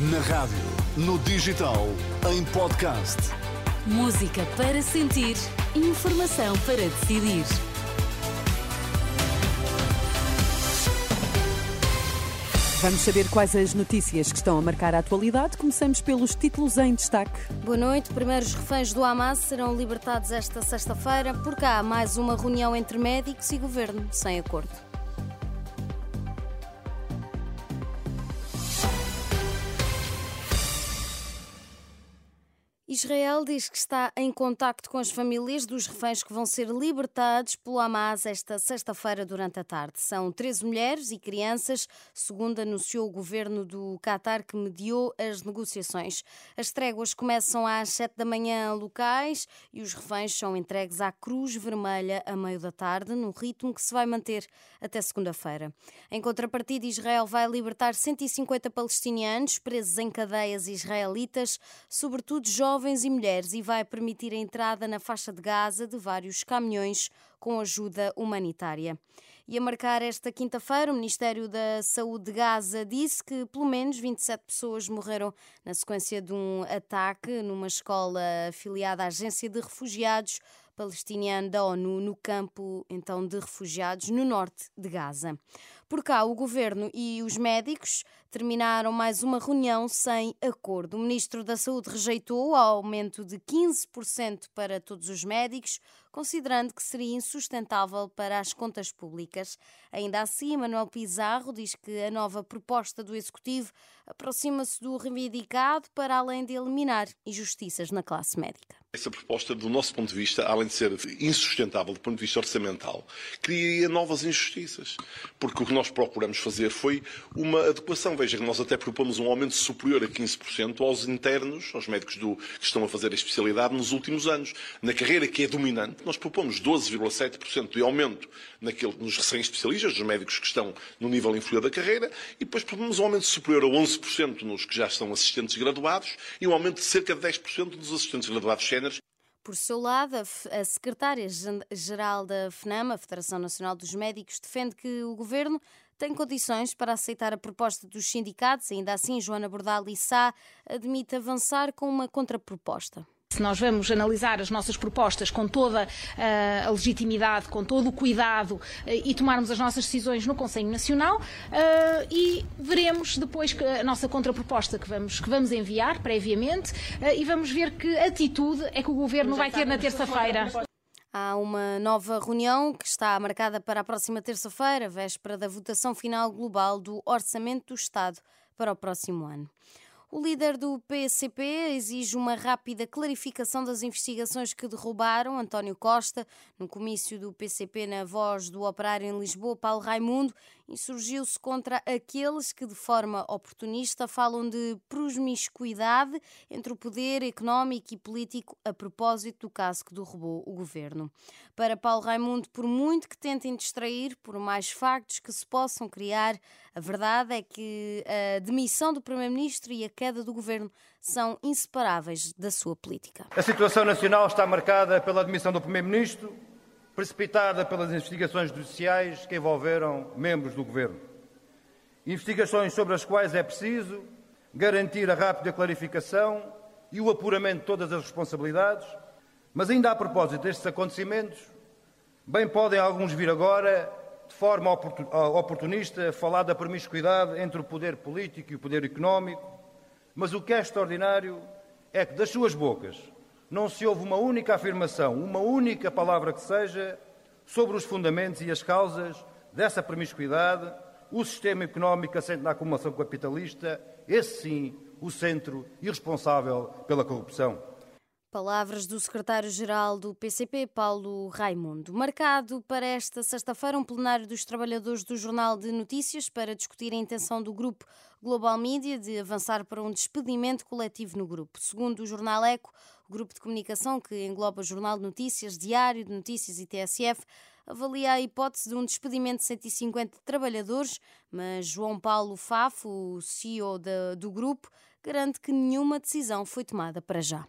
Na rádio, no digital, em podcast. Música para sentir, informação para decidir. Vamos saber quais as notícias que estão a marcar a atualidade. Começamos pelos títulos em destaque. Boa noite. Primeiros reféns do Hamas serão libertados esta sexta-feira. Por cá, mais uma reunião entre médicos e governo sem acordo. Israel diz que está em contacto com as famílias dos reféns que vão ser libertados pelo Hamas esta sexta-feira durante a tarde. São 13 mulheres e crianças, segundo anunciou o governo do Qatar que mediou as negociações. As tréguas começam às 7 da manhã locais e os reféns são entregues à Cruz Vermelha a meio da tarde, num ritmo que se vai manter até segunda-feira. Em contrapartida, Israel vai libertar 150 palestinianos presos em cadeias israelitas, sobretudo jovens jovens e mulheres e vai permitir a entrada na faixa de Gaza de vários caminhões com ajuda humanitária. E a marcar esta quinta-feira, o Ministério da Saúde de Gaza disse que pelo menos 27 pessoas morreram na sequência de um ataque numa escola afiliada à Agência de Refugiados palestiniano da ONU no campo então de refugiados no norte de Gaza. Por cá, o governo e os médicos terminaram mais uma reunião sem acordo. O ministro da Saúde rejeitou o aumento de 15% para todos os médicos, considerando que seria insustentável para as contas públicas. Ainda assim, Manuel Pizarro diz que a nova proposta do executivo aproxima-se do reivindicado para além de eliminar injustiças na classe médica. Essa proposta, do nosso ponto de vista, além de ser insustentável do ponto de vista orçamental, criaria novas injustiças. Porque o que nós procuramos fazer foi uma adequação. Veja que nós até propomos um aumento superior a 15% aos internos, aos médicos do, que estão a fazer a especialidade nos últimos anos. Na carreira que é dominante, nós propomos 12,7% de aumento naquele, nos recém-especialistas, dos médicos que estão no nível inferior da carreira, e depois propomos um aumento superior a 11% nos que já são assistentes graduados e um aumento de cerca de 10% dos assistentes graduados por seu lado, a secretária-geral da FNAM, a Federação Nacional dos Médicos, defende que o governo tem condições para aceitar a proposta dos sindicatos. Ainda assim, Joana Bordal Sá admite avançar com uma contraproposta. Se nós vamos analisar as nossas propostas com toda uh, a legitimidade, com todo o cuidado uh, e tomarmos as nossas decisões no Conselho Nacional uh, e veremos depois que a nossa contraproposta que vamos, que vamos enviar previamente e vamos ver que atitude é que o Governo vai ter na terça-feira. Há uma nova reunião que está marcada para a próxima terça-feira, véspera da votação final global do Orçamento do Estado para o próximo ano. O líder do PCP exige uma rápida clarificação das investigações que derrubaram António Costa. No comício do PCP na voz do operário em Lisboa, Paulo Raimundo insurgiu-se contra aqueles que, de forma oportunista, falam de promiscuidade entre o poder económico e político a propósito do caso que derrubou o governo. Para Paulo Raimundo, por muito que tentem distrair, por mais factos que se possam criar, a verdade é que a demissão do Primeiro-Ministro e a queda do governo são inseparáveis da sua política. A situação nacional está marcada pela demissão do Primeiro-Ministro precipitada pelas investigações judiciais que envolveram membros do Governo. Investigações sobre as quais é preciso garantir a rápida clarificação e o apuramento de todas as responsabilidades, mas ainda a propósito destes acontecimentos, bem podem alguns vir agora, de forma oportunista, falar da promiscuidade entre o poder político e o poder económico, mas o que é extraordinário é que das suas bocas não se ouve uma única afirmação, uma única palavra que seja, sobre os fundamentos e as causas dessa promiscuidade, o sistema económico assente na acumulação capitalista, esse sim, o centro e responsável pela corrupção. Palavras do secretário-geral do PCP, Paulo Raimundo. Marcado para esta sexta-feira um plenário dos trabalhadores do Jornal de Notícias para discutir a intenção do grupo Global Media de avançar para um despedimento coletivo no grupo. Segundo o jornal Eco, o grupo de comunicação que engloba Jornal de Notícias, Diário de Notícias e TSF avalia a hipótese de um despedimento de 150 trabalhadores, mas João Paulo Fafo, o CEO do grupo, garante que nenhuma decisão foi tomada para já.